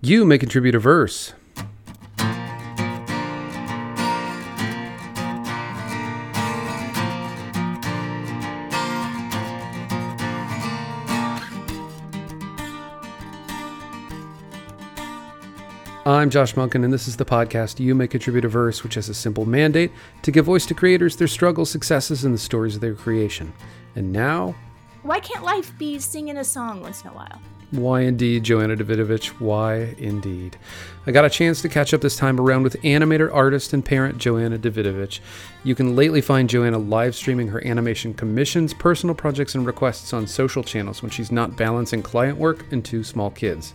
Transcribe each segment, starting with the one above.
You may contribute a verse. I'm Josh Munkin, and this is the podcast You May Contribute a Verse, which has a simple mandate to give voice to creators, their struggles, successes, and the stories of their creation. And now, Why can't life be singing a song once in a while? Why indeed, Joanna Davidovich? Why indeed? I got a chance to catch up this time around with animator, artist, and parent Joanna Davidovich. You can lately find Joanna live streaming her animation commissions, personal projects, and requests on social channels when she's not balancing client work and two small kids.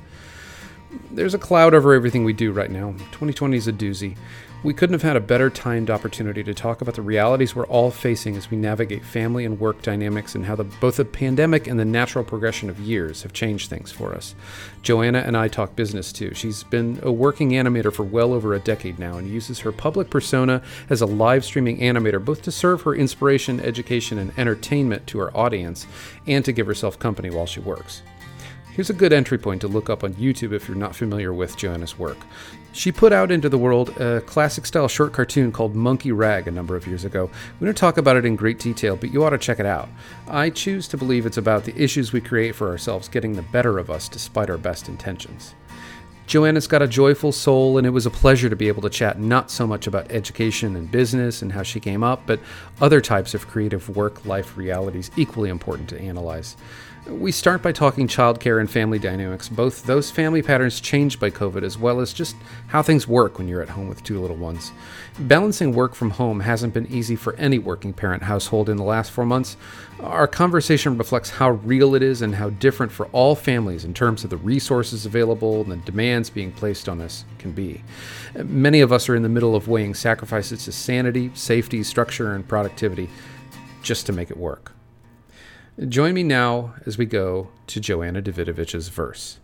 There's a cloud over everything we do right now. 2020 is a doozy. We couldn't have had a better timed opportunity to talk about the realities we're all facing as we navigate family and work dynamics and how the, both the pandemic and the natural progression of years have changed things for us. Joanna and I talk business too. She's been a working animator for well over a decade now and uses her public persona as a live streaming animator both to serve her inspiration, education, and entertainment to her audience and to give herself company while she works. Here's a good entry point to look up on YouTube if you're not familiar with Joanna's work. She put out into the world a classic style short cartoon called Monkey Rag a number of years ago. We don't talk about it in great detail, but you ought to check it out. I choose to believe it's about the issues we create for ourselves getting the better of us despite our best intentions. Joanna's got a joyful soul, and it was a pleasure to be able to chat not so much about education and business and how she came up, but other types of creative work life realities equally important to analyze. We start by talking childcare and family dynamics, both those family patterns changed by COVID, as well as just how things work when you're at home with two little ones. Balancing work from home hasn't been easy for any working parent household in the last four months. Our conversation reflects how real it is and how different for all families in terms of the resources available and the demands being placed on us can be. Many of us are in the middle of weighing sacrifices to sanity, safety, structure, and productivity just to make it work. Join me now as we go to Joanna Davidovich's verse.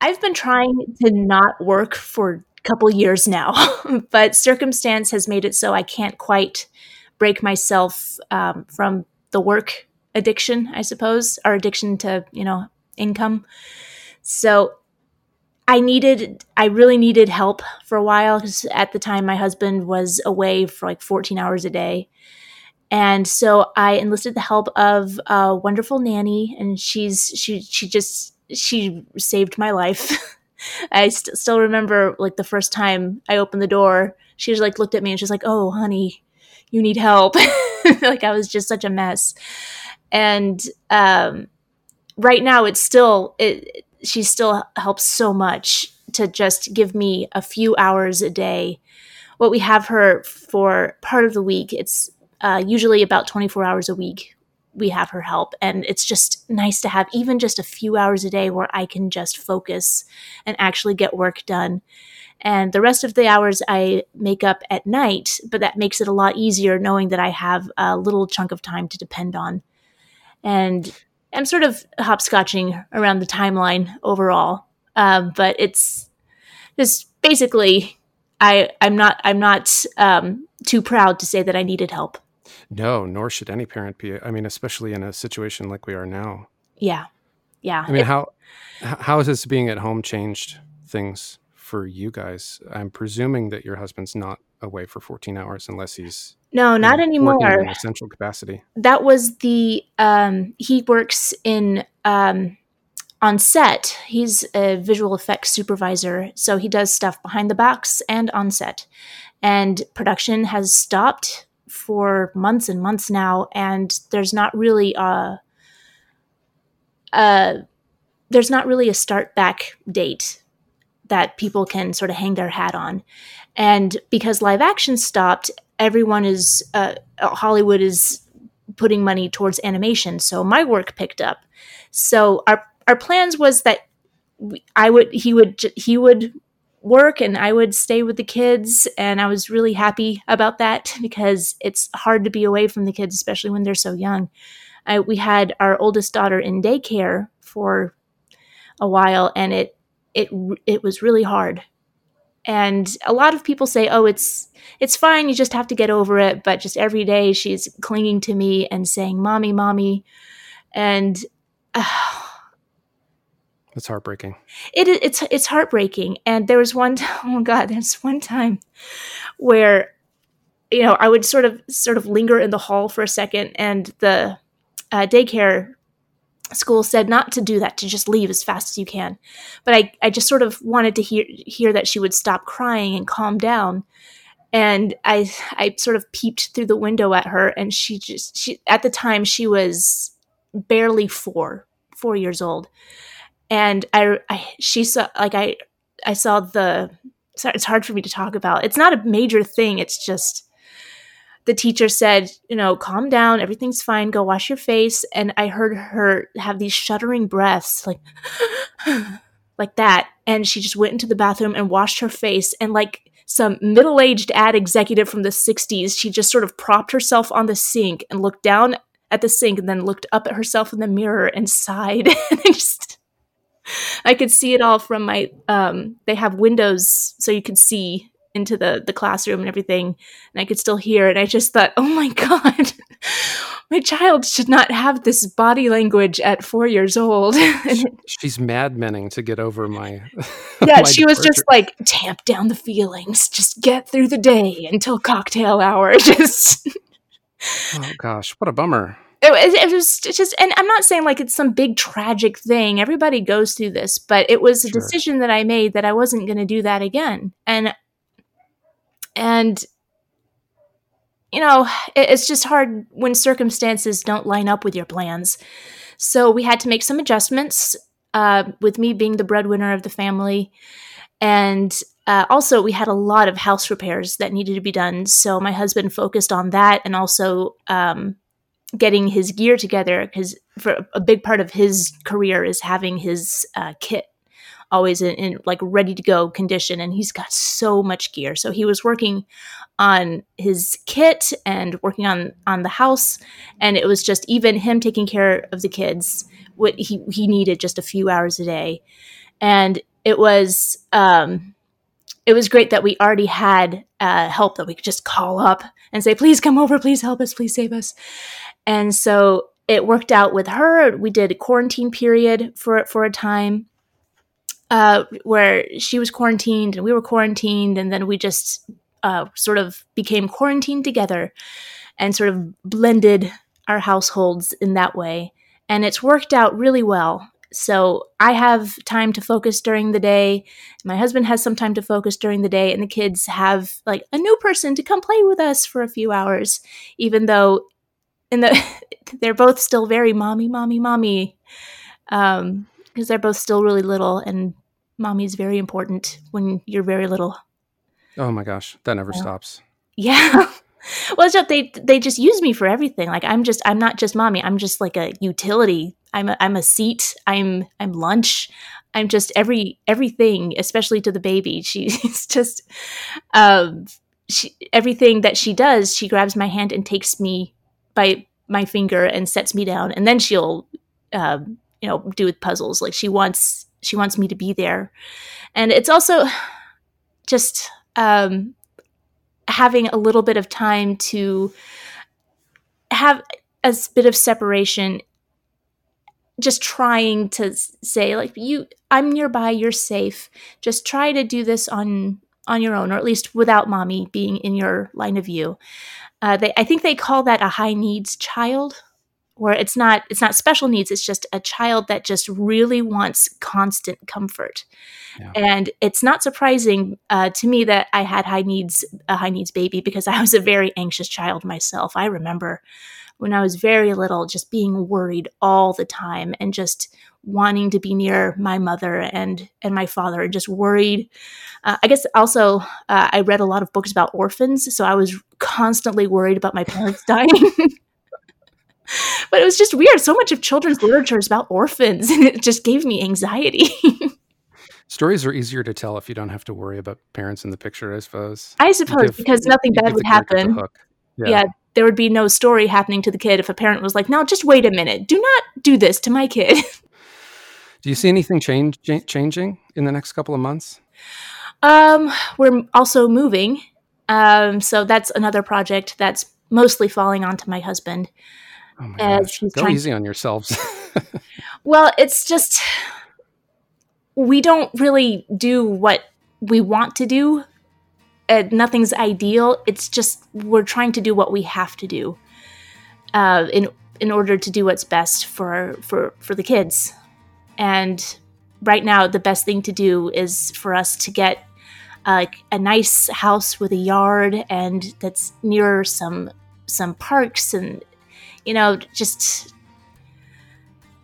I've been trying to not work for a couple years now, but circumstance has made it so I can't quite break myself um, from the work addiction, I suppose, or addiction to, you know, income. So I needed, I really needed help for a while because at the time my husband was away for like 14 hours a day. And so I enlisted the help of a wonderful nanny, and she's she she just she saved my life. I st- still remember like the first time I opened the door, she just like looked at me and she's like, "Oh, honey, you need help." like I was just such a mess. And um, right now, it's still it. She still helps so much to just give me a few hours a day. What we have her for part of the week, it's uh, usually about 24 hours a week we have her help. And it's just nice to have even just a few hours a day where i can just focus and actually get work done. And the rest of the hours i make up at night but that makes it a lot easier knowing that i have a little chunk of time to depend on. And i'm sort of hopscotching around the timeline overall um, but it's just basically i i'm not i'm not um, too proud to say that i needed help No, nor should any parent be. I mean, especially in a situation like we are now. yeah yeah I mean, It- how how has this being at home changed things for you guys? I'm presuming that your husband's not away for 14 hours unless he's no not you know, anymore. in an essential capacity. that was the um he works in um on set. He's a visual effects supervisor so he does stuff behind the box and on set. And production has stopped for months and months now and there's not really a uh there's not really a start back date that people can sort of hang their hat on and because live action stopped everyone is uh, hollywood is putting money towards animation. So my work picked up. So our our plans was that i would he would he would work and i would stay with the kids. And i was really happy about that because it's hard to be away from the kids especially when they're so young. I, we had our oldest daughter in daycare for a while and it it it was really hard and a lot of people say oh it's it's fine you just have to get over it but just every day she's clinging to me and saying mommy mommy and uh, It's heartbreaking. It it's it's heartbreaking. And there was one oh god, there's one time where you know I would sort of sort of linger in the hall for a second, and the uh, daycare school said not to do that to just leave as fast as you can. But i, I just sort of wanted to hear hear that she would stop crying and calm down. And i i sort of peeped through the window at her and she just she at the time she was barely four four years old. And i, I she saw like i i saw the it's hard for me to talk about. It's not a major thing it's just the teacher said, you know, calm down, everything's fine, go wash your face. And I heard her have these shuddering breaths, like, like that. And she just went into the bathroom and washed her face. And like some middle aged ad executive from the 60s, she just sort of propped herself on the sink and looked down at the sink and then looked up at herself in the mirror and sighed. and I just, I could see it all from my, um, they have windows so you could see into the the classroom and everything and i could still hear and i just thought oh my god my child should not have this body language at four years old. She's madmenning to get over my yeah my she departure. was just like tamp down the feelings just get through the day until cocktail hour just oh gosh what a bummer. It, it, was just and i'm not saying like it's some big tragic thing. Everybody goes through this but it was a sure. decision that i made that i wasn't going to do that again. And and you know, it's just hard when circumstances don't line up with your plans. So we had to make some adjustments, uh, with me being the breadwinner of the family. And uh, also, we had a lot of house repairs that needed to be done. So my husband focused on that and also um, getting his gear together because for a big part of his career is having his uh, kit always in, in, like ready to go condition and he's got so much gear. So he was working on his kit and working on on the house and it was just even him taking care of the kids what he he needed just a few hours a day. And it was um it was great that we already had uh, help that we could just call up and say please come over please help us please save us. And so it worked out with her. We did a quarantine period for for a time uh, where she was quarantined and we were quarantined, and then we just uh, sort of became quarantined together and sort of blended our households in that way. And it's worked out really well. So I have time to focus during the day. My husband has some time to focus during the day, and the kids have like a new person to come play with us for a few hours, even though in the they're both still very mommy, mommy, mommy, um, because they're both still really little and mommy is very important when you're very little. Oh my gosh, that never yeah. stops. Yeah. well, so they they just use me for everything. Like I'm just I'm not just mommy. I'm just like a utility. I'm a, I'm a seat. I'm I'm lunch. I'm just every everything, especially to the baby. She's just um she everything that she does, she grabs my hand and takes me by my finger and sets me down, and then she'll um, you know do with puzzles. Like she wants she wants me to be there. And it's also just um, having a little bit of time to have a bit of separation just trying to say like you i'm nearby you're safe. Just try to do this on on your own or at least without mommy being in your line of view. Uh, they, i think they call that a high needs child where it's not it's not special needs it's just a child that just really wants constant comfort. Yeah. and it's not surprising uh, to me that i had high needs a high needs baby because i was a very anxious child myself. I remember when i was very little just being worried all the time and just wanting to be near my mother and and my father and just worried. Uh, i guess also uh, i read a lot of books about orphans so i was constantly worried about my parents dying but it was just weird. So much of children's literature is about orphans, and it just gave me anxiety. Stories are easier to tell if you don't have to worry about parents in the picture, I suppose. I suppose give, because nothing bad would happen. Yeah. yeah. there would be no story happening to the kid if a parent was like, "Now, just wait a minute. Do not do this to my kid." Do you see anything change changing in the next couple of months? Um, we're also moving, um, so that's another project that's mostly falling onto my husband. Oh as he's Go trying- easy on yourselves. well, it's just we don't really do what we want to do. Uh, nothing's ideal. It's just we're trying to do what we have to do uh, in in order to do what's best for for for the kids. And right now, the best thing to do is for us to get uh, a nice house with a yard and that's near some some parks and you know just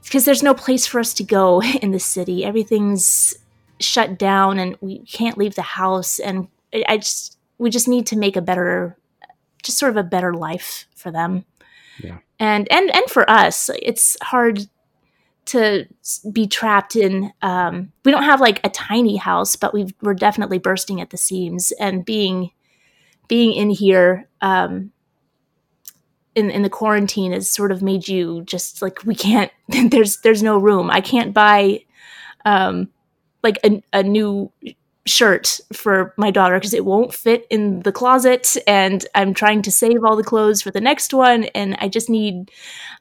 because there's no place for us to go in the city. Everything's shut down and we can't leave the house and I just we just need to make a better just sort of a better life for them. Yeah. And and and for us, it's hard to be trapped in um, we don't have like a tiny house but we are definitely bursting at the seams and being being in here um, in, in the quarantine has sort of made you just like we can't there's there's no room. I can't buy um like a, a new shirt for my daughter because it won't fit in the closet and i'm trying to save all the clothes for the next one and i just need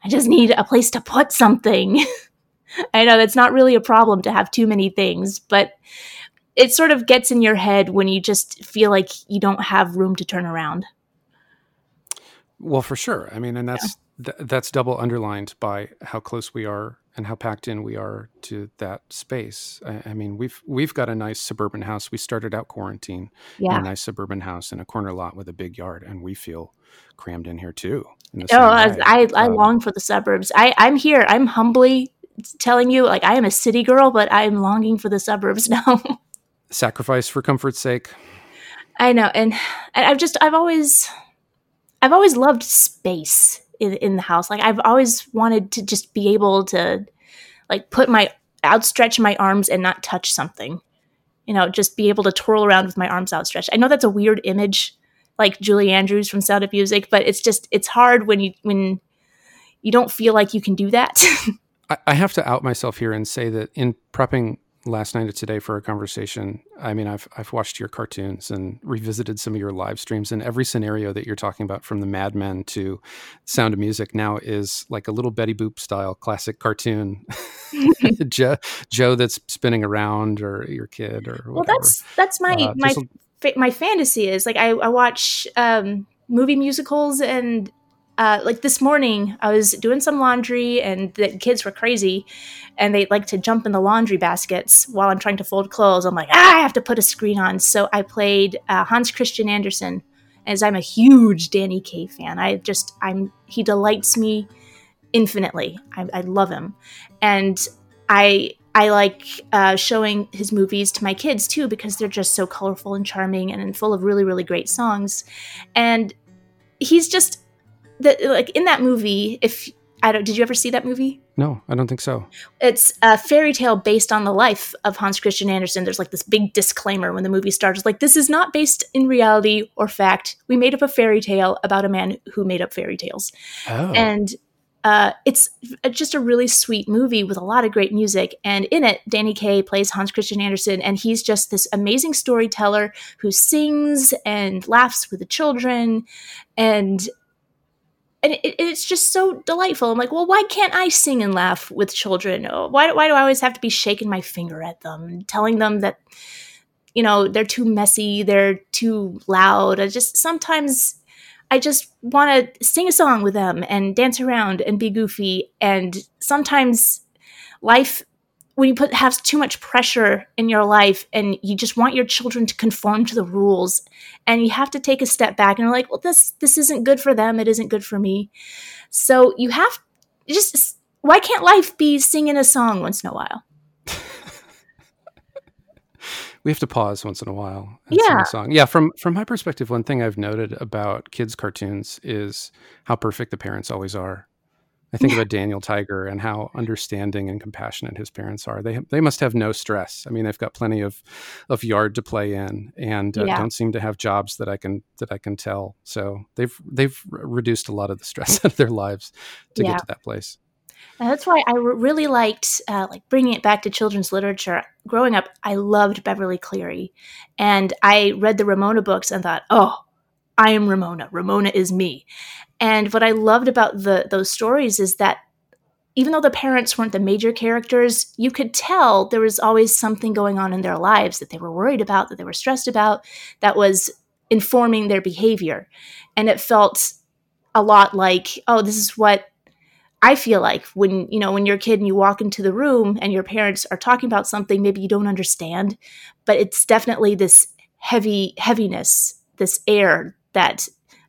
i just need a place to put something. I know that's not really a problem to have too many things but it sort of gets in your head when you just feel like you don't have room to turn around well, for sure. I mean, and that's yeah. th- that's double underlined by how close we are and how packed in we are to that space. I, I, mean, we've we've got a nice suburban house. We started out quarantine yeah. in a nice suburban house in a corner lot with a big yard, and we feel crammed in here too. In oh, I I, I um, long for the suburbs. I I'm here. I'm humbly telling you, like I am a city girl, but I'm longing for the suburbs now. Sacrifice for comfort's sake. I know, and I've just I've always I've always loved space in, in the house. Like I've always wanted to just be able to like put my outstretch my arms and not touch something. You know, just be able to twirl around with my arms outstretched. I know that's a weird image, like Julie Andrews from Sound of Music, but it's just it's hard when you when you don't feel like you can do that. I, I have to out myself here and say that in prepping last night or today for a conversation. I mean, I've I've watched your cartoons and revisited some of your live streams, and every scenario that you're talking about, from the Mad Men to Sound of Music, now is like a little Betty Boop style classic cartoon. Joe, Joe that's spinning around, or your kid, or whatever. well, that's that's my uh, my my fantasy is like I, I watch um, movie musicals and uh, like this morning, I was doing some laundry and the kids were crazy and they like to jump in the laundry baskets while I'm trying to fold clothes. I'm like, ah, I have to put a screen on. So I played uh, Hans Christian Andersen as I'm a huge Danny Kaye fan. I just, I'm, he delights me infinitely. I, I love him. And I, I like uh, showing his movies to my kids too because they're just so colorful and charming and full of really, really great songs. And he's just that like in that movie, if I don't, did you ever see that movie? No, I don't think so. It's a fairy tale based on the life of Hans Christian Andersen. There's like this big disclaimer when the movie starts, like this is not based in reality or fact. We made up a fairy tale about a man who made up fairy tales, oh. and uh, it's just a really sweet movie with a lot of great music. And in it, Danny Kaye plays Hans Christian Andersen, and he's just this amazing storyteller who sings and laughs with the children, and and it, it's just so delightful. I'm like, well, why can't I sing and laugh with children? Oh, why, why do I always have to be shaking my finger at them, telling them that, you know, they're too messy, they're too loud? I just sometimes I just want to sing a song with them and dance around and be goofy. And sometimes life when you put have too much pressure in your life and you just want your children to conform to the rules and you have to take a step back and you're like well this this isn't good for them it isn't good for me so you have just why can't life be singing a song once in a while we have to pause once in a while and yeah. sing a song. Yeah, from from my perspective, one thing I've noted about kids' cartoons is how perfect the parents always are. I think about Daniel Tiger and how understanding and compassionate his parents are. They they must have no stress. I mean, they've got plenty of of yard to play in, and uh, yeah. don't seem to have jobs that I can that I can tell. So they've they've reduced a lot of the stress out of their lives to yeah. get to that place. And that's why I really liked uh, like bringing it back to children's literature. Growing up, I loved Beverly Cleary, and I read the Ramona books and thought, oh, I am Ramona. Ramona is me. And what I loved about the those stories is that even though the parents weren't the major characters, you could tell there was always something going on in their lives that they were worried about, that they were stressed about, that was informing their behavior. And it felt a lot like, oh, this is what I feel like when, you know, when you're a kid and you walk into the room and your parents are talking about something maybe you don't understand, but it's definitely this heavy heaviness, this air that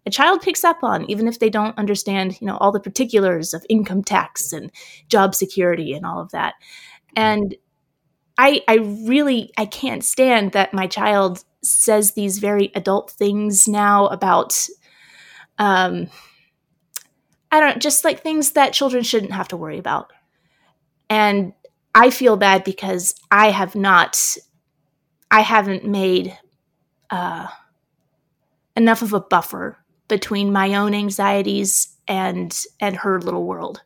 a child picks up on even if they don't understand, you know, all the particulars of income tax and job security and all of that. And I I really I can't stand that my child says these very adult things now about um I don't know, just like things that children shouldn't have to worry about. And I feel bad because I have not, I haven't made uh, enough of a buffer between my own anxieties and and her little world.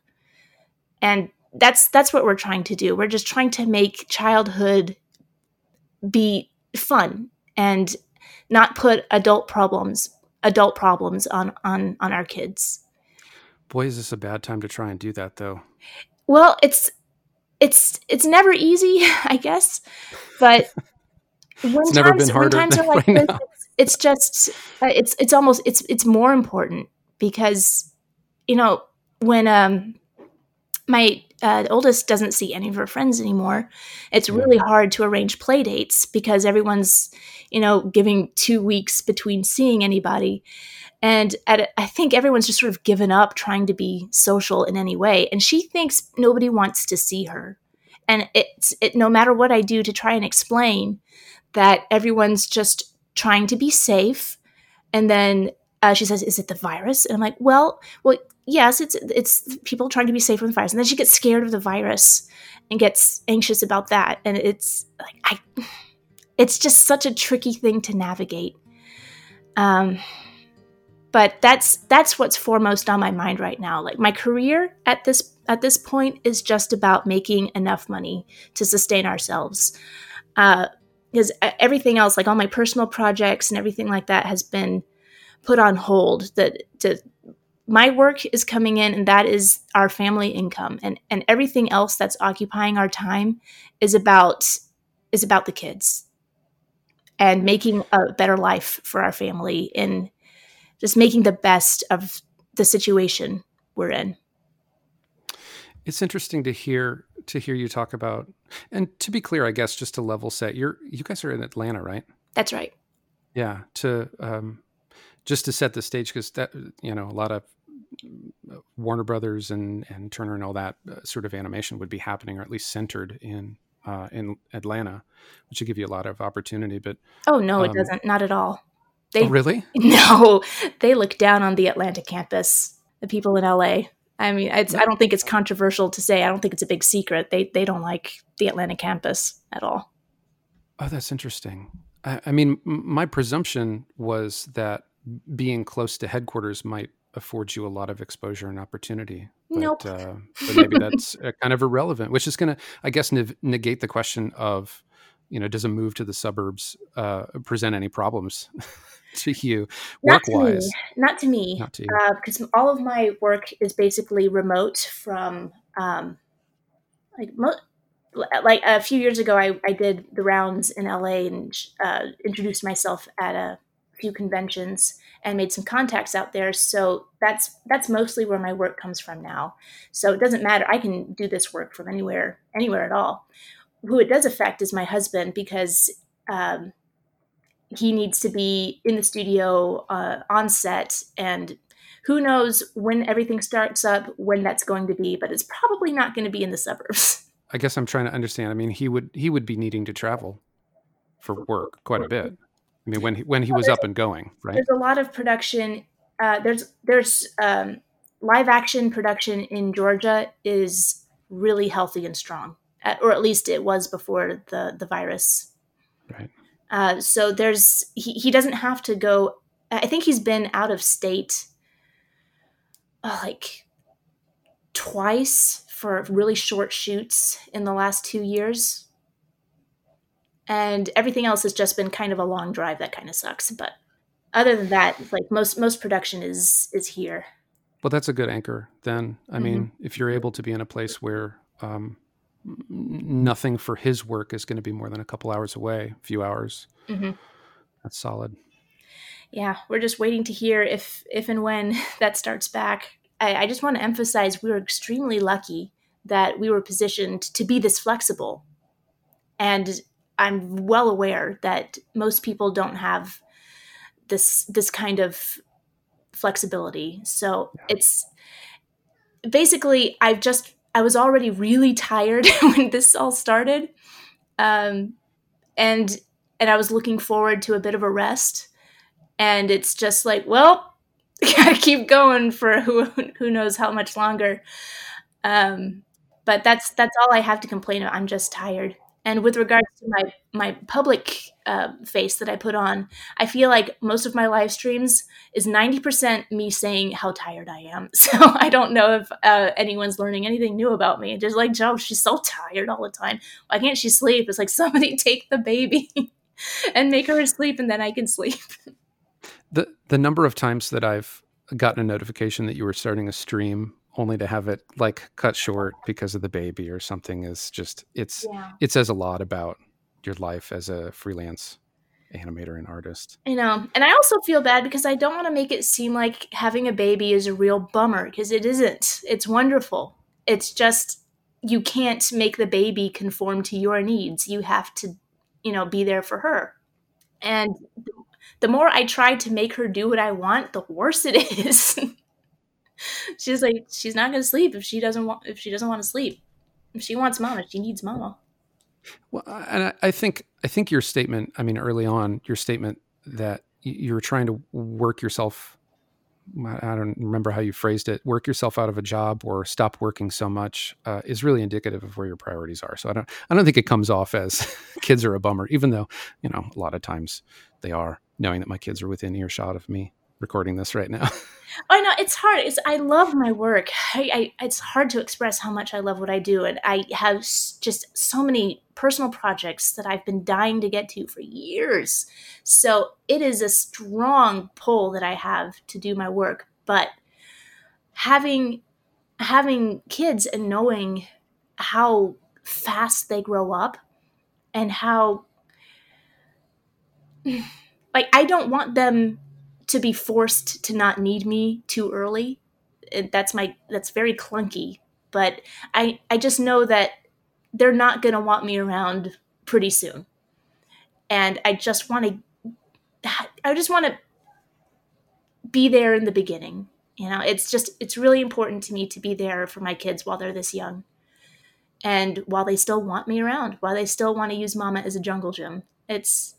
And that's that's what we're trying to do. We're just trying to make childhood be fun and not put adult problems adult problems on on on our kids. Boy, is this a bad time to try and do that, though. Well, it's it's it's never easy, I guess, but when it's times, never been harder when times are like right this, it's, just uh, it's it's almost it's it's more important because you know when um my uh, oldest doesn't see any of her friends anymore. It's really hard to arrange play dates because everyone's, you know, giving two weeks between seeing anybody. And at, I think everyone's just sort of given up trying to be social in any way. And she thinks nobody wants to see her. And it's it, no matter what I do to try and explain that everyone's just trying to be safe. And then uh, she says, "Is it the virus?" And I'm like, "Well, well, yes, it's it's people trying to be safe from the virus." And then she gets scared of the virus and gets anxious about that. And it's like I, it's just such a tricky thing to navigate. Um, but that's that's what's foremost on my mind right now like my career at this at this point is just about making enough money to sustain ourselves uh, because uh, everything else like all my personal projects and everything like that has been put on hold that my work is coming in and that is our family income and and everything else that's occupying our time is about is about the kids and making a better life for our family and just making the best of the situation we're in. It's interesting to hear to hear you talk about and to be clear, I guess just to level set, you're you guys are in Atlanta, right? That's right. Yeah, to um, just to set the stage because that you know a lot of uh, Warner Brothers and and Turner and all that uh, sort of animation would be happening or at least centered in uh, in Atlanta, which would give you a lot of opportunity. But oh no, um, it doesn't. Not at all. They, oh, really? No, they look down on the Atlanta campus, the people in LA. I mean, I don't think it's controversial to say. I don't think it's a big secret. They they don't like the Atlanta campus at all. Oh, that's interesting. I, I mean, my presumption was that being close to headquarters might afford you a lot of exposure and opportunity. But, nope. uh, but maybe that's uh, kind of irrelevant, which is going to, I guess, ne- negate the question of, you know, does a move to the suburbs uh, present any problems? to you work wise? Not to me. Not to you. Because uh, all of my work is basically remote from um, like mo- like a few years ago, I, I did the rounds in LA and uh, introduced myself at a few conventions and made some contacts out there. So that's that's mostly where my work comes from now. So it doesn't matter. I can do this work from anywhere anywhere at all. Who it does affect is my husband because um, he needs to be in the studio uh, on set and who knows when everything starts up when that's going to be but it's probably not going to be in the suburbs. I guess i'm trying to understand i mean he would he would be needing to travel for work quite a bit. I mean when he when he was up and going right? there's a lot of production uh, there's there's um, live action production in georgia is really healthy and strong or at least it was before the the virus right uh, so there's he, he doesn't have to go. I think he's been out of state uh, like twice for really short shoots in the last two years. And everything else has just been kind of a long drive that kind of sucks. But other than that, like most most production is is here. Well, that's a good anchor. Then, I mm-hmm. mean, if you're able to be in a place where um, nothing for his work is going to be more than a couple hours away, a few hours, mm-hmm. that's solid. Yeah, we're just waiting to hear if, if and when that starts back. I, I just want to emphasize we were extremely lucky that we were positioned to be this flexible, and I'm well aware that most people don't have this this kind of flexibility. So yeah. it's basically I've just I was already really tired when this all started, um, and and I was looking forward to a bit of a rest. And it's just like, well, gotta keep going for who who knows how much longer. Um, but that's that's all I have to complain about. I'm just tired. And with regards to my my public uh, face that I put on, I feel like most of my live streams is ninety percent me saying how tired I am. So I don't know if uh, anyone's learning anything new about me. Just like Joe, she's so tired all the time. Why can't she sleep? It's like somebody take the baby and make her asleep, and then I can sleep. The the number of times that I've gotten a notification that you were starting a stream only to have it like cut short because of the baby or something is just it's yeah. it says a lot about your life as a freelance animator and artist. You know. And I also feel bad because I don't want to make it seem like having a baby is a real bummer because it isn't. It's wonderful. It's just you can't make the baby conform to your needs. You have to, you know, be there for her. And the more I try to make her do what I want, the worse it is. she's like she's not gonna sleep if she doesn't want if she doesn't want to sleep. If she wants mama, she needs mama. Well, and I, I think I think your statement. I mean, early on, your statement that you were trying to work yourself. I don't remember how you phrased it. Work yourself out of a job or stop working so much uh, is really indicative of where your priorities are. So I don't. I don't think it comes off as kids are a bummer, even though you know a lot of times they are. Knowing that my kids are within earshot of me recording this right now. I know it's hard. It's I love my work. I, I, it's hard to express how much I love what I do, and I have just so many personal projects that I've been dying to get to for years. So it is a strong pull that I have to do my work. But having having kids and knowing how fast they grow up and how like I don't want them to be forced to not need me too early. That's my that's very clunky, but I I just know that they're not going to want me around pretty soon. And I just want to I just want to be there in the beginning. You know, it's just it's really important to me to be there for my kids while they're this young. And while they still want me around, while they still want to use mama as a jungle gym. It's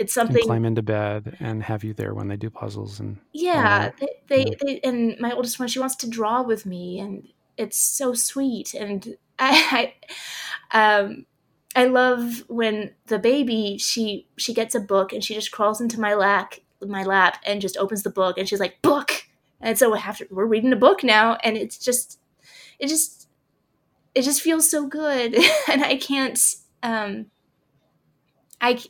it's something and climb into bed and have you there when they do puzzles and yeah they, they, they, and my oldest one she wants to draw with me and it's so sweet and I, I um I love when the baby she she gets a book and she just crawls into my lap my lap and just opens the book and she's like book! And so we have to, we're reading a book now and it's just it just it just feels so good and I can't um I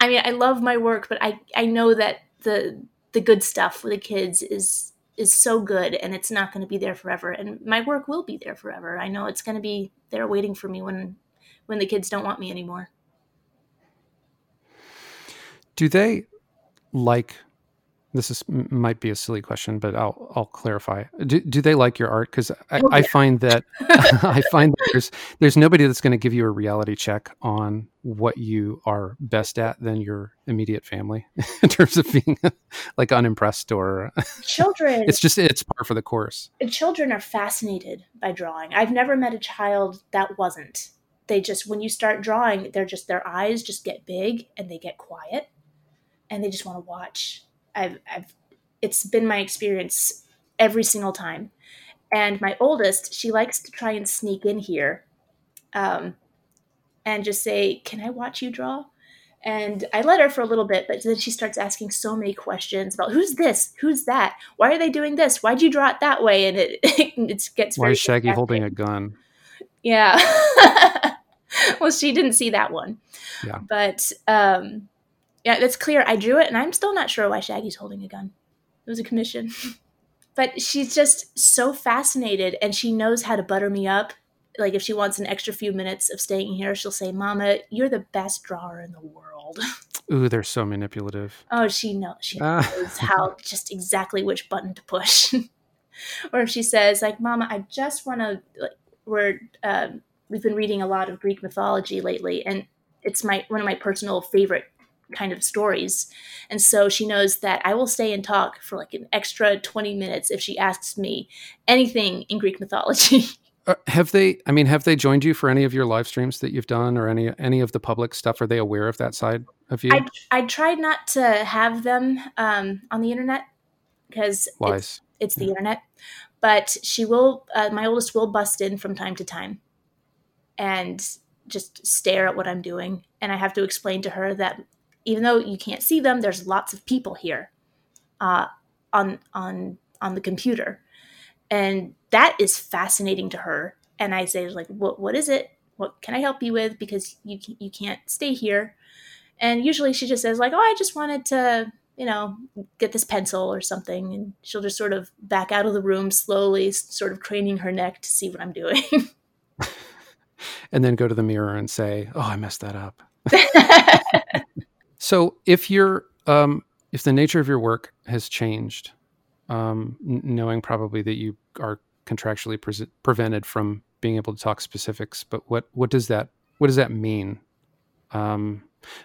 I mean, I love my work, but I I know that the the good stuff for the kids is is so good and it's not going to be there forever and my work will be there forever. I know it's going to be there waiting for me when when the kids don't want me anymore. Do they like this is might be a silly question, but I'll I'll clarify. Do, do they like your art? Because I. I find that I find that there's there's nobody that's going to give you a reality check on what you are best at than your immediate family in terms of being like unimpressed or children. it's just it's par for the course. Children are fascinated by drawing. I've never met a child that wasn't. They just when you start drawing, they're just their eyes just get big and they get quiet, and they just want to watch I've, I've it's been my experience every single time. And my oldest, she likes to try and sneak in here um, and just say, Can I watch you draw? And I let her for a little bit, but then she starts asking so many questions about who's this, who's that, why are they doing this, why'd you draw it that way, and it it gets why is Shaggy holding a gun? Yeah, well, she didn't see that one. Yeah, but um, yeah, that's clear. I drew it, and I'm still not sure why Shaggy's holding a gun. It was a commission. but she's just so fascinated and she knows how to butter me up. Like if she wants an extra few minutes of staying here, she'll say, "Mama, you're the best drawer in the world." Ooh, they're so manipulative. Oh, she knows. She Ah. knows how just exactly which button to push. or if she says, like, "Mama, I just want to," like, we're um, we've been reading a lot of Greek mythology lately, and it's my one of my personal favorite kind of stories. And so she knows that I will stay and talk for like an extra twenty minutes if she asks me anything in Greek mythology. Uh, have they? I mean, have they joined you for any of your live streams that you've done, or any any of the public stuff? Are they aware of that side of you? I I tried not to have them um, on the internet because it's it's the internet. But she will, uh, my oldest will bust in from time to time and just stare at what I'm doing. And I have to explain to her that even though you can't see them, there's lots of people here uh, on on on the computer, and that is fascinating to her. And I say like, "What what is it? What can I help you with? Because you you can't stay here." And usually she just says like, "Oh, I just wanted to." you know, get this pencil or something. And she'll just sort of back out of the room slowly, sort of craning her neck to see what I'm doing. and then go to the mirror and say, "Oh, I messed that up." So, if you're, um, if the nature of your work has changed, um, n- knowing probably that you are contractually pre- prevented from being able to talk specifics, but what what does that what does that mean? Um,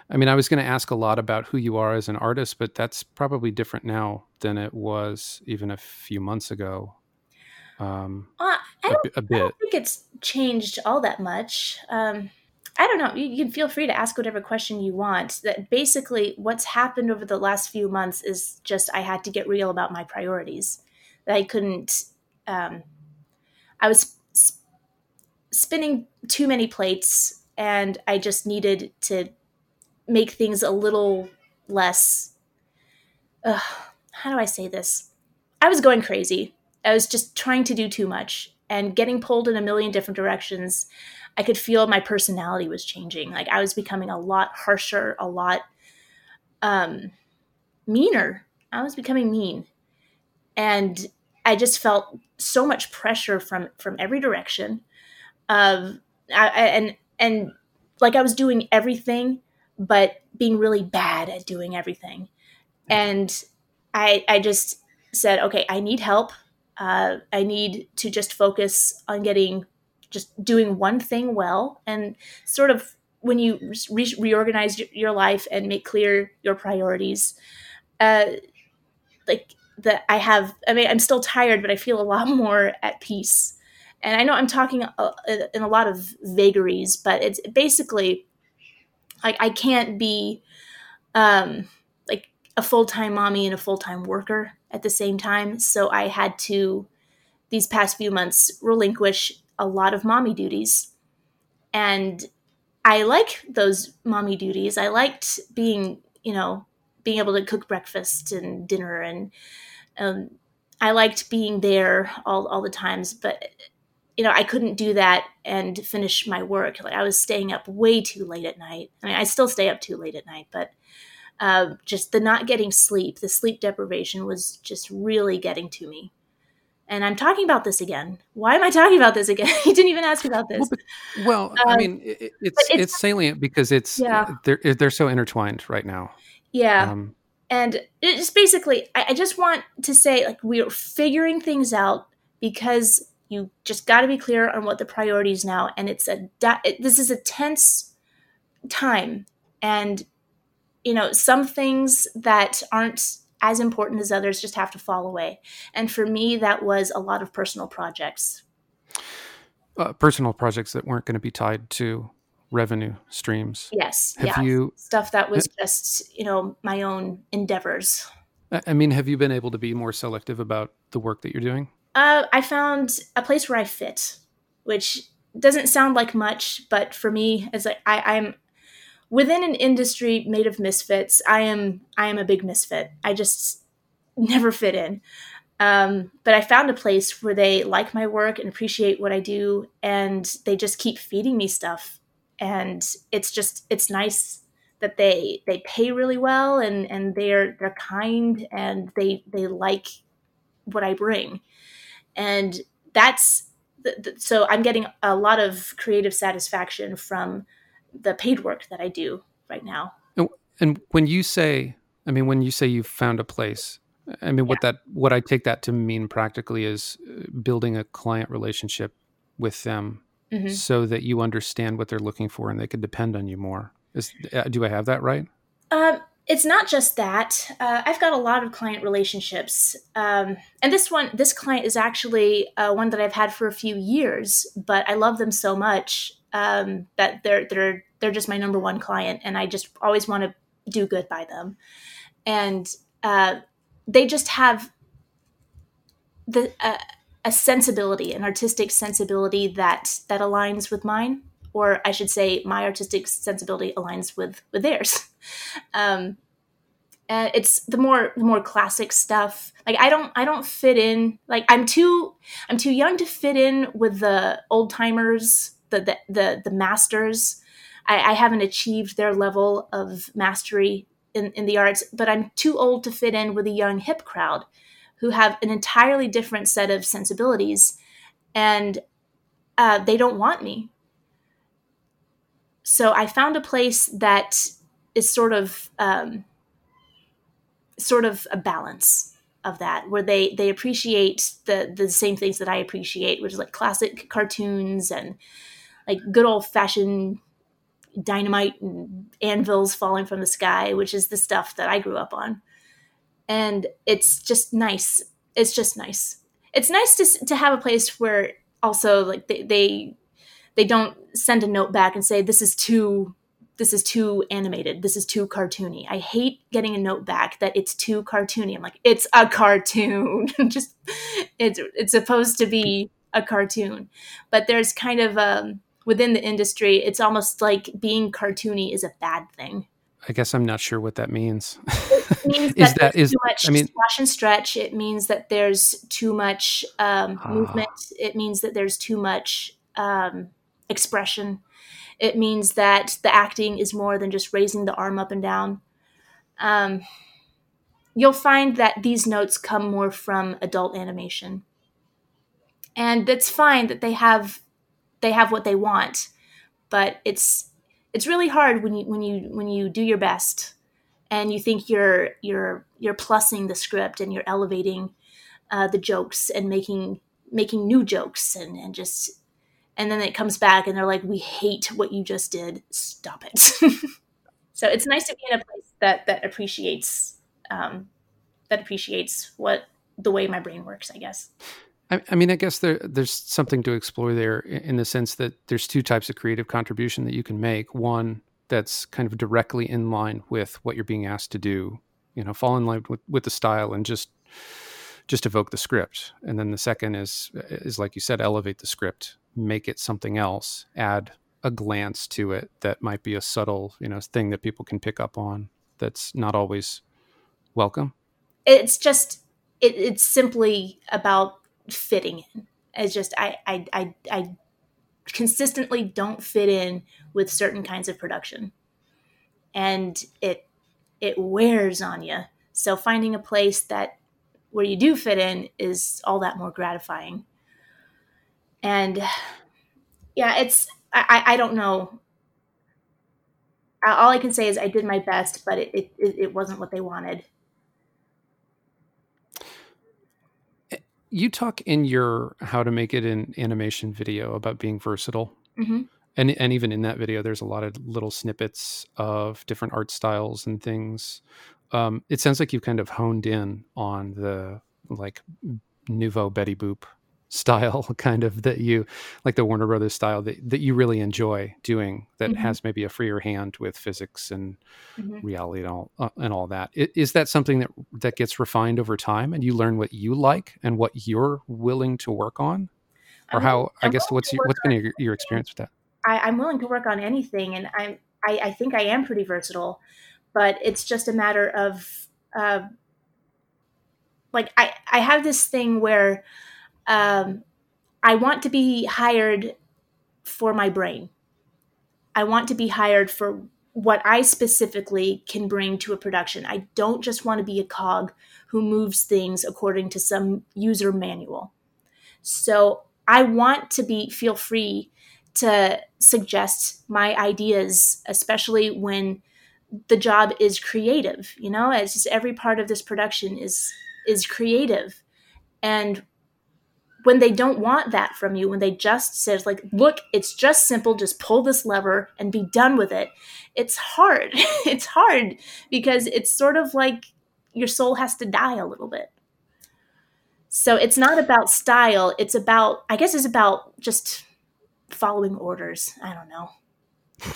I mean, I was going to ask a lot about who you are as an artist, but that's probably different now than it was even a few months ago. Um, Uh, I a, don't, bi- a I bit. don't think it's changed all that much. Um, I don't know. You, can feel free to ask whatever question you want. That basically what's happened over the last few months is just I had to get real about my priorities. That I couldn't. Um, I was s- spinning too many plates, and I just needed to make things a little less. Uh, how do I say this? I was going crazy. I was just trying to do too much and getting pulled in a million different directions. I could feel my personality was changing. Like I was becoming a lot harsher, a lot um, meaner. I was becoming mean, and I just felt so much pressure from from every direction. Of I, I- and and like I was doing everything, but being really bad at doing everything. And I I just said, okay, I need help. Uh, I need to just focus on getting just doing one thing well and sort of when you re- reorganize your life and make clear your priorities uh, like that i have i mean i'm still tired but i feel a lot more at peace. And i know i'm talking uh, in a lot of vagaries but it's basically like i can't be um like a full-time mommy and a full-time worker at the same time. So i had to these past few months relinquish a lot of mommy duties. And i like those mommy duties. I liked being you know being able to cook breakfast and dinner and um, i liked being there all, all the times. But you know i couldn't do that and finish my work. Like i was staying up way too late at night. I mean i still stay up too late at night but uh, just the not getting sleep the sleep deprivation was just really getting to me and i'm talking about this again. Why am i talking about this again? You didn't even ask about this. Well, but, well I Um, mean, it, it's, it's- it's salient because it's Yeah. they're they're so intertwined right now. yeah. Um, and it's basically I, I just want to say like we're figuring things out because you just got to be clear on what the priorities now. And it's a it, this is a tense time. And you know some things that aren't as important as others just have to fall away and for me that was a lot of personal projects uh, personal projects that weren't going to be tied to revenue streams. yes Have yeah you? stuff that was just you know my own endeavors I mean, have you been able to be more selective about the work that you're doing? Uh, I found a place where I fit, which doesn't sound like much, but for me, it's like I, I'm within an industry made of misfits. I am I am a big misfit. I just never fit in. Um, but I found a place where they like my work and appreciate what I do, and they just keep feeding me stuff. And it's just it's nice that they they pay really well and and they're they're kind and they they like what I bring, and that's so I'm getting a lot of creative satisfaction from the paid work that I do right now. And, and when you say, I mean, when you say you've found a place, I mean, what that what I take that to mean practically is uh, building a client relationship with them, mm-hmm. so that you understand what they're looking for and they can depend on you more. Is uh, do I have that right? Um, it's not just that. Uh, I've got a lot of client relationships, um, and this one, this client is actually uh, one that I've had for a few years. But I love them so much um, that they're they're they're just my number one client, and I just always want to do good by them. And uh, they just have the uh, a sensibility, an artistic sensibility that that aligns with mine or I should say, my artistic sensibility aligns with with theirs. Um, and it's the more the more classic stuff. Like I don't I don't fit in. Like I'm too I'm too young to fit in with the old timers, the the the, masters. I, I haven't achieved their level of mastery in, in the arts, but I'm too old to fit in with a young hip crowd who have an entirely different set of sensibilities and uh, they don't want me so I found a place that is sort of um, sort of a balance of that where they they appreciate the the same things that I appreciate, which is like classic cartoons and like good old fashioned dynamite and anvils falling from the sky, which is the stuff that I grew up on. And it's just nice. It's just nice. It's nice to to have a place where also like they, they they don't send a note back and say this is too this is too animated this is too cartoony i hate getting a note back that it's too cartoony i'm like it's a cartoon just it's it's supposed to be a cartoon but there's kind of um within the industry it's almost like being cartoony is a bad thing I guess I'm not sure what that means. It means is that, that is too much I mean, squash and stretch. It means that there's too much um, uh, movement. It means that there's too much um, expression. It means that the acting is more than just raising the arm up and down. Um, you'll find that these notes come more from adult animation, and it's fine that they have they have what they want, but it's it's really hard when you when you when you do your best and you think you're you're you're plussing the script and you're elevating uh, the jokes and making making new jokes and and just and then it comes back and they're like we hate what you just did. Stop it. So it's nice to be in a place that that appreciates um, that appreciates what the way my brain works i guess I, I mean i guess there there's something to explore there in the sense that there's two types of creative contribution that you can make one that's kind of directly in line with what you're being asked to do you know fall in line with, with the style and just just evoke the script and then the second is is like you said elevate the script make it something else, add a glance to it that might be a subtle, you know, thing that people can pick up on that's not always welcome. It's just it, it's simply about fitting in. It's just I, I I I consistently don't fit in with certain kinds of production. And it it wears on you. So finding a place that where you do fit in is all that more gratifying and yeah it's i i don't know all i can say is i did my best but it it, it wasn't what they wanted you talk in your how to make it in animation video about being versatile mm-hmm. and and even in that video there's a lot of little snippets of different art styles and things um, it sounds like you've kind of honed in on the like nouveau betty boop style kind of that you like the Warner Brothers style that, that you really enjoy doing that mm-hmm. has maybe a freer hand with physics and mm-hmm. reality and all uh, and all that. Is that something that that gets refined over time and you learn what you like and what you're willing to work on or I'm, how I'm i guess what's your, what's been your, your experience with that I, am willing to work on anything and I'm I, I, think I am pretty versatile but it's just a matter of uh, like I, I have this thing where um, I want to be hired for my brain. I want to be hired for what I specifically can bring to a production. I don't just want to be a cog who moves things according to some user manual. So I want to be feel free to suggest my ideas, especially when the job is creative. You know, it's just every part of this production is is creative, and when they don't want that from you, when they just says like, look, it's just simple, just pull this lever and be done with it. It's hard. it's hard because it's sort of like your soul has to die a little bit. So it's not about style, it's about I guess it's about just following orders. I don't know.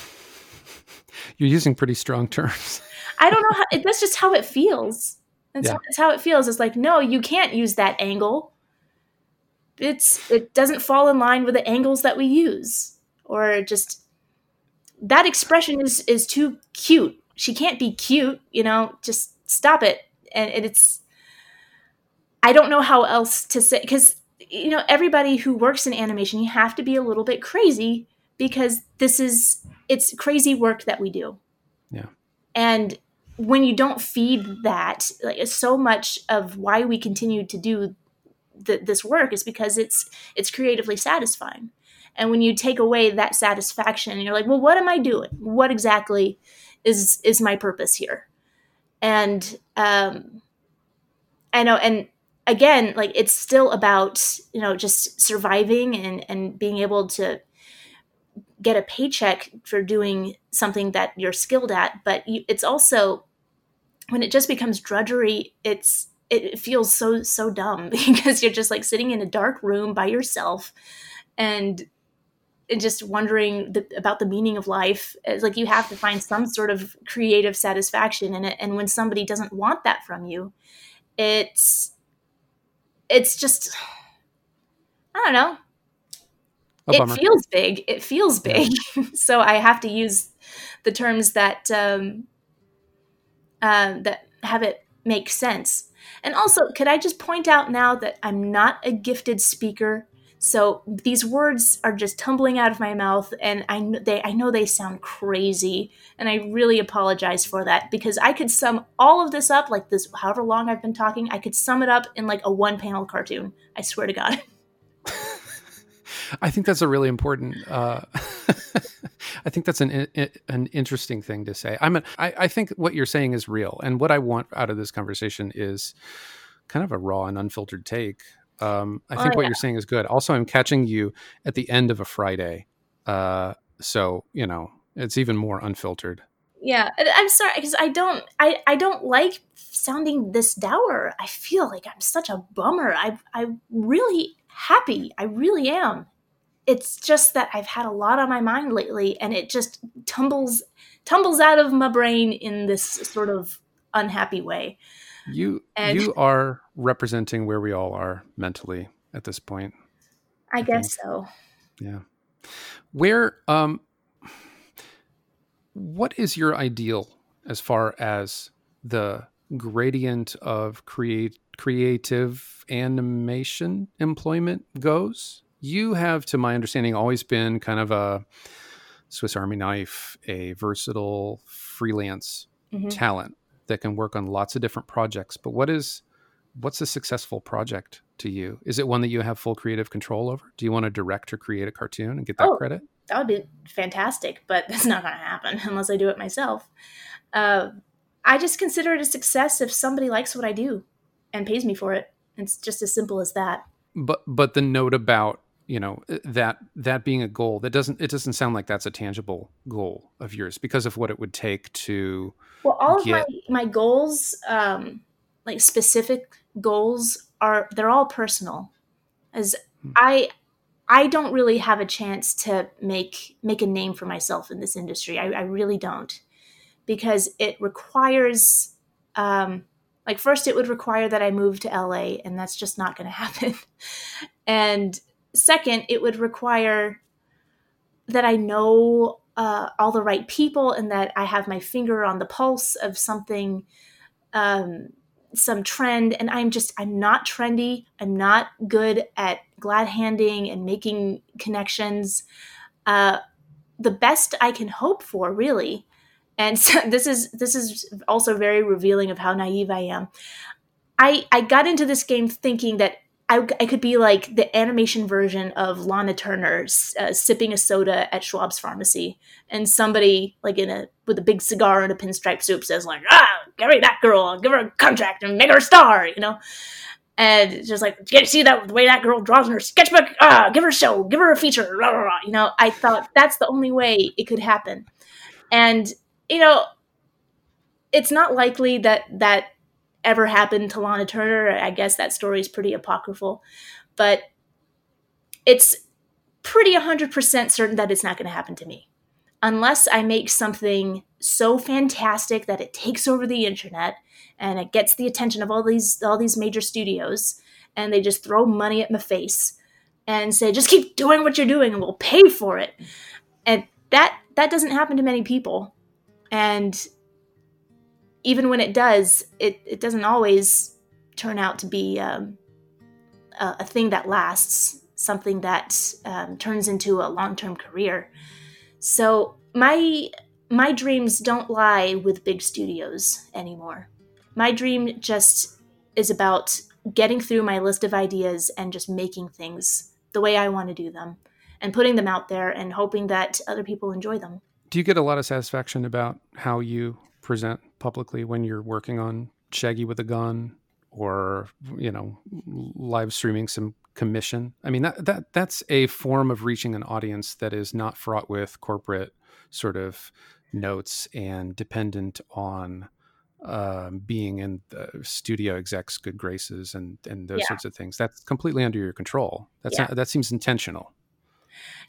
You're using pretty strong terms. I don't know how that's just how it feels. That's, yeah. how, that's how it feels. It's like, no, you can't use that angle it's it doesn't fall in line with the angles that we use or just that expression is is too cute. She can't be cute you know just stop it. And, and it's i don't know how else to say because you know everybody who works in animation you have to be a little bit crazy because this is it's crazy work that we do. Yeah. And when you don't feed that like so much of why we continue to do th- this work is because it's it's creatively satisfying. And when you take away that satisfaction you're like well what am i doing? What exactly is is my purpose here? And um i know and again like it's still about you know just surviving and and being able to get a paycheck for doing something that you're skilled at. But you, it's also when it just becomes drudgery it's it feels so so dumb because you're just like sitting in a dark room by yourself and and just wondering the, about the meaning of life. It's like you have to find some sort of creative satisfaction in it. And when somebody doesn't want that from you it's it's just i don't know. It feels big. It feels big. Yeah. so i have to use the terms that um, uh, that have it make sense and also, could I just point out now that I'm not a gifted speaker? So these words are just tumbling out of my mouth, and I they I know they sound crazy, and I really apologize for that because I could sum all of this up like this. However long I've been talking, I could sum it up in like a one panel cartoon. I swear to God. I think that's a really important. Uh, I think that's an an interesting thing to say. I'm a, I, I think what you're saying is real, and what I want out of this conversation is kind of a raw and unfiltered take. Um, I think oh, what yeah. you're saying is good. Also, I'm catching you at the end of a Friday, uh, so you know it's even more unfiltered. Yeah, I'm sorry because I don't I I don't like sounding this dour. I feel like I'm such a bummer. I I'm really happy. I really am it's just that I've had a lot on my mind lately and it just tumbles tumbles out of my brain in this sort of unhappy way. You and you are representing where we all are mentally at this point. I, I guess think. so. Yeah. Where um what is your ideal as far as the gradient of create creative animation employment goes? You have, to my understanding, always been kind of a Swiss Army knife, a versatile freelance mm-hmm. talent that can work on lots of different projects. But what is what's a successful project to you? Is it one that you have full creative control over? Do you want to direct or create a cartoon and get that oh, credit? That would be fantastic, but that's not going to happen unless I do it myself. Uh, I just consider it a success if somebody likes what I do and pays me for it. It's just as simple as that. But but the note about you know uh, that that being a goal that doesn't it doesn't sound like that's a tangible goal of yours because of what it would take to well all get... of my my goals um like specific goals are they're all personal. As hmm. i i don't really have a chance to make make a name for myself in this industry. I, I really don't because it requires um like first it would require that i move to la and that's just not going to happen. And second, it would require that I know uh, all the right people and that I have my finger on the pulse of something, um, some trend. And I'm just, I'm not trendy. I'm not good at glad handing and making connections. Uh, the best I can hope for, really, and so this is this is also very revealing of how naive I am. I I got into this game thinking that I, I could be like the animation version of Lana Turner uh, sipping a soda at Schwab's pharmacy, and somebody like in a with a big cigar and a pinstripe suit says like, "Ah, me that girl, give her a contract and make her a star," you know. And just like, you see that the way that girl draws in her sketchbook? Ah, give her a show, give her a feature, blah, blah, blah. you know. I thought that's the only way it could happen, and you know, it's not likely that that ever happened to Lana Turner. I guess that story is pretty apocryphal, but it's pretty 100% certain that it's not going to happen to me. Unless I make something so fantastic that it takes over the internet and it gets the attention of all these all these major studios and they just throw money at my face and say just keep doing what you're doing and we'll pay for it. And that that doesn't happen to many people. And even when it does, it, it doesn't always turn out to be um, a, a, thing that lasts, something that um, turns into a long term career. So my my dreams don't lie with big studios anymore. My dream just is about getting through my list of ideas and just making things the way I want to do them and putting them out there and hoping that other people enjoy them. Do you get a lot of satisfaction about how you present publicly when you're working on Shaggy with a gun or you know live streaming some commission. I mean that that that's a form of reaching an audience that is not fraught with corporate sort of notes and dependent on um, being in the studio execs good graces and and those yeah. sorts of things. That's completely under your control. That's yeah. not, that seems intentional.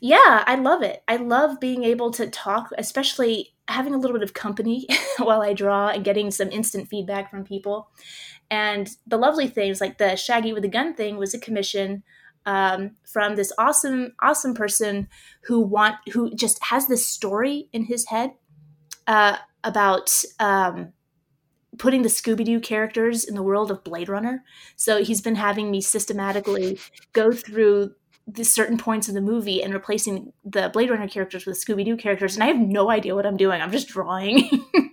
Yeah, I love it. I love being able to talk, especially having a little bit of company while I draw and getting some instant feedback from people. And the lovely things like the Shaggy with a gun thing was a commission um, from this awesome, awesome person who want who just has this story in his head uh, about um, putting the Scooby Doo characters in the world of Blade Runner. So he's been having me systematically go through the certain points of the movie and replacing the Blade Runner characters with Scooby Doo characters, and I have no idea what I'm doing. I'm just drawing,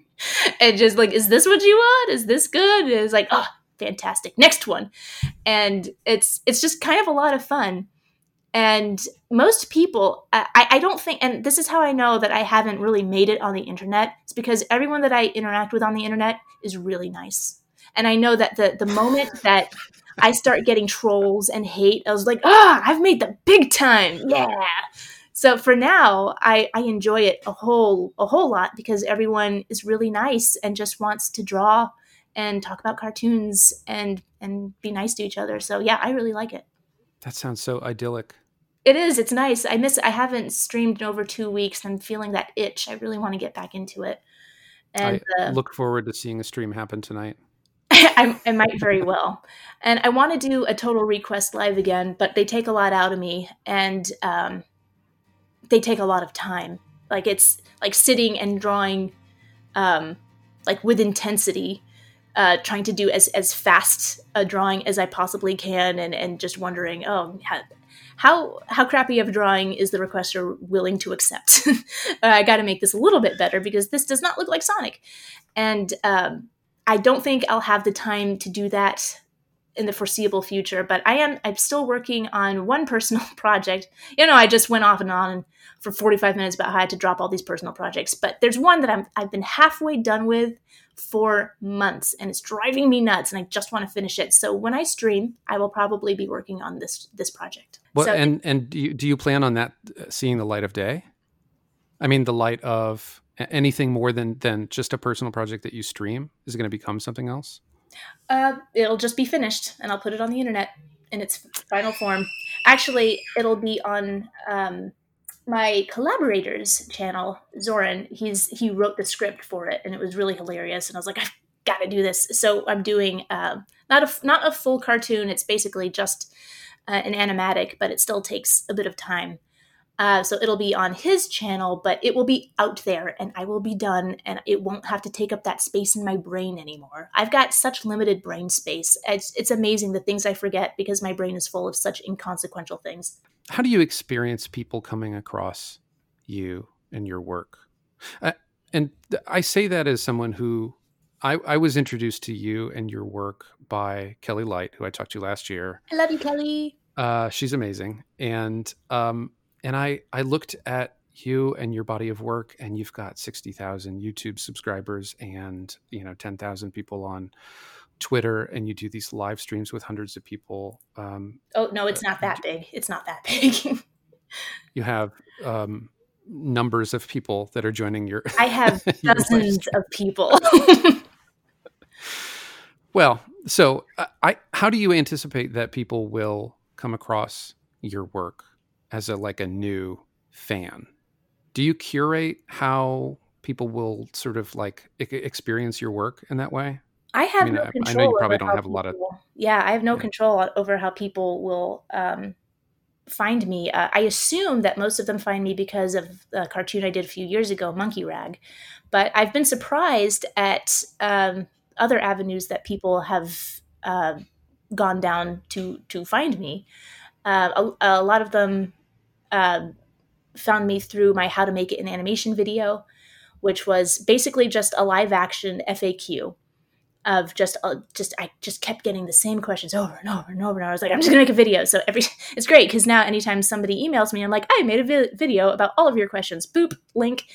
and just like, is this what you want? Is this good? It's like, oh, fantastic, next one, and it's it's just kind of a lot of fun. And most people, I, I don't think, and this is how I know that I haven't really made it on the internet. It's because everyone that I interact with on the internet is really nice, and I know that the the moment that I start getting trolls and hate. I was like, ah, I've made the big time. Yeah. So for now, I, I enjoy it a whole a whole lot because everyone is really nice and just wants to draw and talk about cartoons and and be nice to each other. So yeah, I really like it. That sounds so idyllic. It is. It's nice. I miss. I haven't streamed in over two weeks. I'm feeling that itch. I really want to get back into it. And I uh, look forward to seeing a stream happen tonight. I, I, might very well. And I want to do a total request live again, but they take a lot out of me and um, they take a lot of time. Like it's like sitting and drawing, um, like with intensity, uh, trying to do as, as fast a drawing as I possibly can, and, and just wondering, oh, how, how how crappy of a drawing is the requester willing to accept? I got to make this a little bit better because this does not look like Sonic, and um, I don't think I'll have the time to do that in the foreseeable future, but I am I'm still working on one personal project. You know, I just went off and on for 45 minutes about how I had to drop all these personal projects, but there's one that I'm I've been halfway done with for months and it's driving me nuts and I just want to finish it. So when I stream, I will probably be working on this this project. Well, so, and and do you, do you plan on that uh, seeing the light of day? I mean, the light of anything more than than just a personal project that you stream? Is it going to become something else? Uh, it'll just be finished and i'll put it on the internet in its final form. Actually it'll be on um, my collaborators channel zoran. He's he wrote the script for it and it was really hilarious and i was like i've got to do this. So i'm doing uh, not a not a full cartoon. It's basically just uh, an animatic but it still takes a bit of time uh, so it'll be on his channel, but it will be out there and I will be done and it won't have to take up that space in my brain anymore. I've got such limited brain space. It's, it's amazing the things I forget because my brain is full of such inconsequential things. How do you experience people coming across you and your work? Uh, and th- I say that as someone who I, I was introduced to you and your work by Kelly Light, who I talked to last year. I love you, Kelly. Uh, she's amazing, and um, and I I looked at you and your body of work, and you've got sixty thousand YouTube subscribers, and you know ten thousand people on Twitter, and you do these live streams with hundreds of people. Um, oh no, it's not that big. It's not that big. you have um, numbers of people that are joining your. I have dozens of people. well, so I, how do you anticipate that people will come across your work as a like a new fan? Do you curate how people will sort of like experience your work in that way? I have I mean, no I, control. I know you probably don't have people, a lot of. Yeah, I have no yeah. control over how people will um, find me. Uh, I assume that most of them find me because of a cartoon I did a few years ago, Monkey Rag. But I've been surprised at um, other avenues that people have uh, gone down to to find me. Uh, a, a, lot of them uh, found me through my How to Make It in Animation video, which was basically just a live action FAQ of just uh, just I just kept getting the same questions over and over and over and I was like I'm just gonna make a video. So every it's great because now anytime somebody emails me I'm like I made a vi- video about all of your questions. Boop link.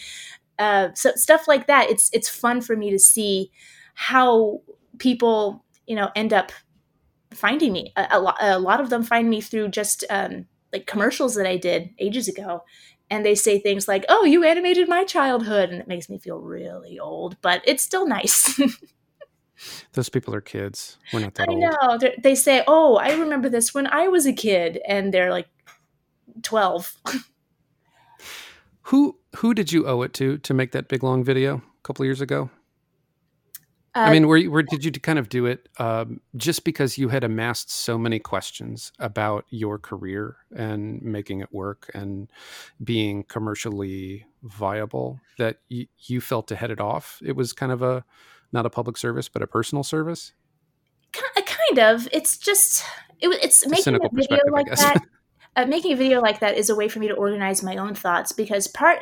Uh, so stuff like that it's it's fun for me to see how people you know end up finding me. A, a, lot, a lot of them find me through just um, like commercials that I did ages ago and they say things like oh you animated my childhood and it makes me feel really old but it's still nice Those people are kids. We're not that old. I old. know. They're, they say, "Oh, I remember this when I was a kid," and they're like twelve. who who did you owe it to to make that big long video a couple years ago? Uh, I mean, where, where did you kind of do it um, just because you had amassed so many questions about your career and making it work and being commercially viable that y- you felt to head it off? It was kind of a not a public service, but a personal service? Kind of. It's just it, it's making a video like that. Uh, making a video like that is a way for me to organize my own thoughts because part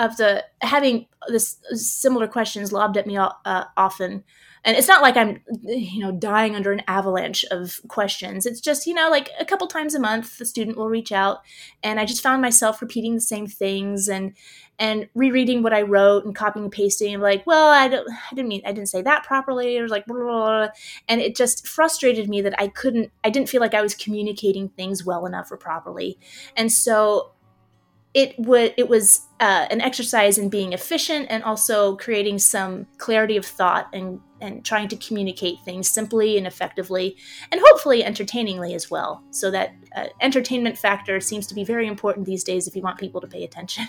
of the having this similar questions lobbed at me uh, often and it's not like i'm you know dying under an avalanche of questions it's just you know like a couple times a month the student will reach out and i just found myself repeating the same things and and rereading what i wrote and copying and pasting and like well i don't i didn't mean i didn't say that properly it was like blah, blah, blah. and it just frustrated me that i couldn't i didn't feel like i was communicating things well enough or properly and so it would it was uh, an exercise in being efficient and also creating some clarity of thought and and trying to communicate things simply and effectively and hopefully entertainingly as well. So that uh, entertainment factor seems to be very important these days if you want people to pay attention.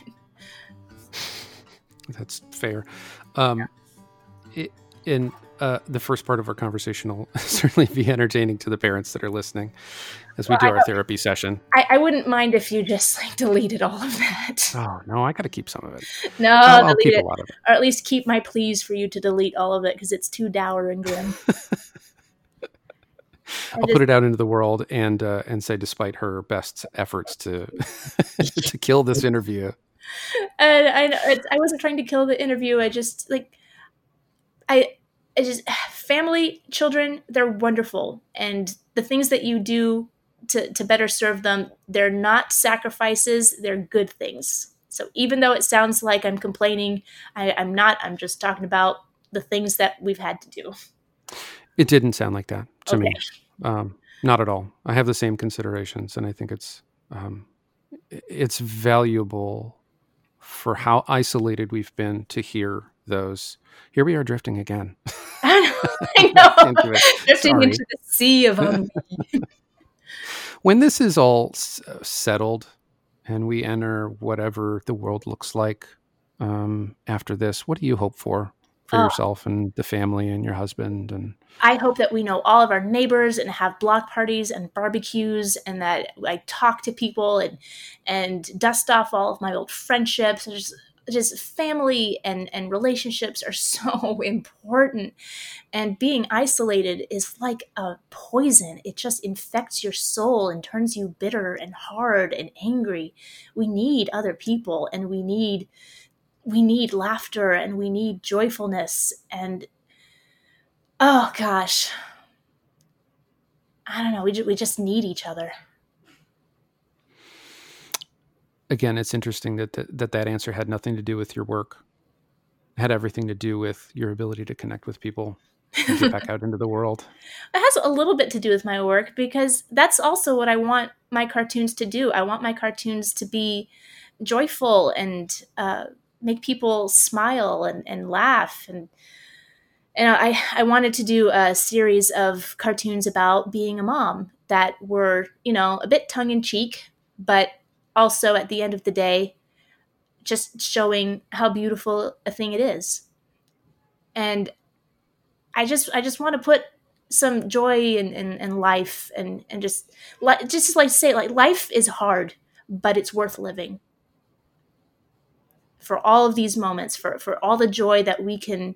That's fair. Um, it, in uh, the first part of our conversation will certainly be entertaining to the parents that are listening as we well, do our therapy session. I, I, wouldn't mind if you just like deleted all of that. Oh no, I got to keep some of it. No, I'll, I'll keep it. a lot of it, or at least keep my pleas for you to delete all of it because it's too dour and grim. I'll just, put it out into the world and uh, and say, despite her best efforts to to kill this interview, and I I wasn't trying to kill the interview. I just like I it just family children they're wonderful. And the things that you do to, to better serve them they're not sacrifices they're good things. So even though it sounds like i'm complaining I, i'm not. I'm just talking about the things that we've had to do. It didn't sound like that to okay. me um, not at all. I have the same considerations and i think it's um, it's valuable for how isolated we've been to hear those here we are drifting again. I know. into drifting Sorry. into the sea of when this is all s- uh, settled and we enter whatever the world looks like um, after this, what do you hope for for uh, yourself and the family and your husband and I hope that we know all of our neighbors and have block parties and barbecues and that I talk to people and and dust off all of my old friendships and just family and and relationships are so important. And being isolated is like a poison. It just infects your soul and turns you bitter and hard and angry. We need other people and we need we need laughter and we need joyfulness and oh gosh. I don't know. We, we just need each other again it's interesting that, that that that answer had nothing to do with your work. It had everything to do with your ability to connect with people and get back out into the world. It has a little bit to do with my work because that's also what i want my cartoons to do. I want my cartoons to be joyful and uh, make people smile and, and laugh. And and I, I wanted to do a series of cartoons about being a mom that were you know a bit tongue-in-cheek but also at the end of the day just showing how beautiful a thing it is. And i just i just want to put some joy in, in, in life and, and just like just like say like life is hard but it's worth living. For all of these moments for for all the joy that we can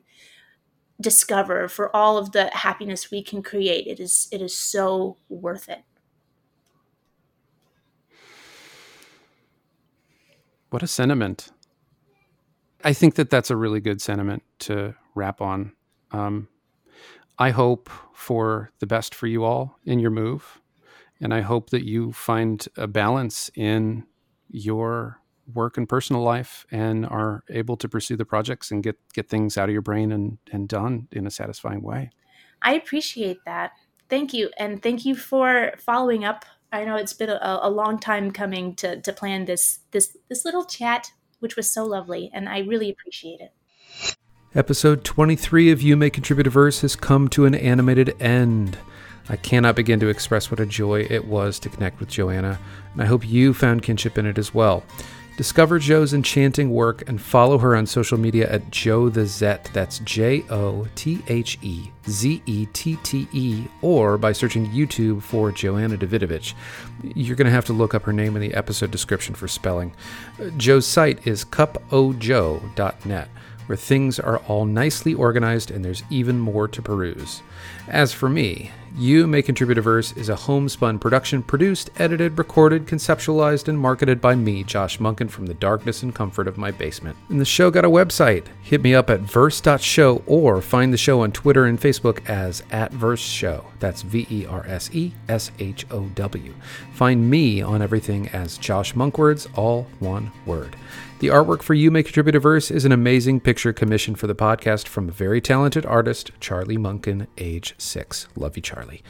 discover for all of the happiness we can create it is it is so worth it what a sentiment i think that that's a really good sentiment to wrap on um, i hope for the best for you all in your move and i hope that you find a balance in your work and personal life and are able to pursue the projects and get get things out of your brain and and done in a satisfying way. I appreciate that. Thank you, and thank you for following up. I know it's been a, a long time coming to to plan this this this little chat, which was so lovely, and I really appreciate it. Episode 23 of You May Contribute a Verse has come to an animated end. I cannot begin to express what a joy it was to connect with Joanna, and I hope you found kinship in it as well. Discover Joe's enchanting work and follow her on social media at Joe the Zett. That's J O T H E Z E T T E, or by searching YouTube for Joanna Davidovich. You're going to have to look up her name in the episode description for spelling. Uh, Joe's site is cupojoe.net, where things are all nicely organized and there's even more to peruse. As for me, You May Contribute a Verse is a homespun production produced, edited, recorded, conceptualized, and marketed by me, Josh Munkin, from the darkness and comfort of my basement. And the show got a website. Hit me up at verse.show or find the show on Twitter and Facebook as at Verse Show. That's V E R S E S H O W. Find me on everything as Josh Monkwords, all one word. The artwork for You May Contribute a Verse is an amazing picture commissioned for the podcast from a very talented artist, Charlie Munkin, age six. Love you, Charlie.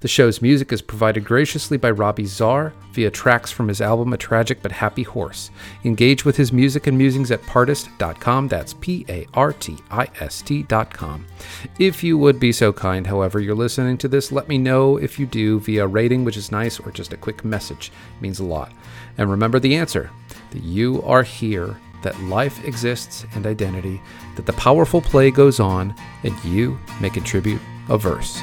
The show's music is provided graciously by Robbie Czar via tracks from his album A Tragic But Happy Horse. Engage with his music and musings at partist.com. That's P A R T I S T.com. If you would be so kind, however, you're listening to this, let me know if you do via rating, which is nice, or just a quick message. It means a lot. And remember the answer that you are here, that life exists and identity, that the powerful play goes on, and you may contribute a verse.